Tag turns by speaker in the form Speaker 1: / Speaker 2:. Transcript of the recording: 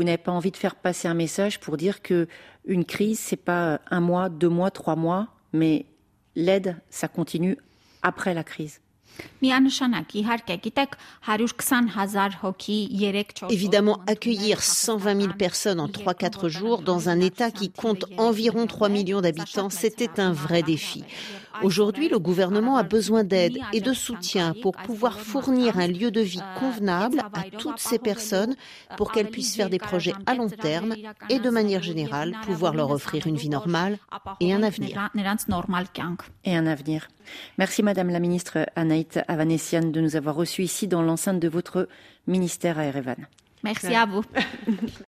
Speaker 1: vous n'avez pas envie de faire passer un message pour dire que une crise, c'est pas un mois, deux mois, trois mois, mais l'aide, ça continue après la crise.
Speaker 2: Évidemment, accueillir 120 000 personnes en 3-4 jours dans un État qui compte environ 3 millions d'habitants, c'était un vrai défi. Aujourd'hui, le gouvernement a besoin d'aide et de soutien pour pouvoir fournir un lieu de vie convenable à toutes ces personnes pour qu'elles puissent faire des projets à long terme et de manière générale pouvoir leur offrir une vie normale et un avenir.
Speaker 1: Et un avenir. Merci Madame la ministre Anaït Avanessian de nous avoir reçus ici dans l'enceinte de votre ministère à Erevan.
Speaker 3: Merci à vous.